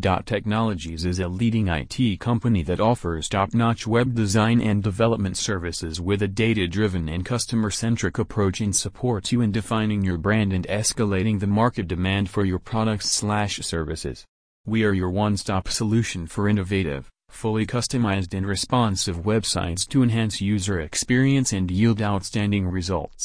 Dot Technologies is a leading IT company that offers top-notch web design and development services with a data-driven and customer-centric approach and supports you in defining your brand and escalating the market demand for your products/services. We are your one-stop solution for innovative, fully customized and responsive websites to enhance user experience and yield outstanding results.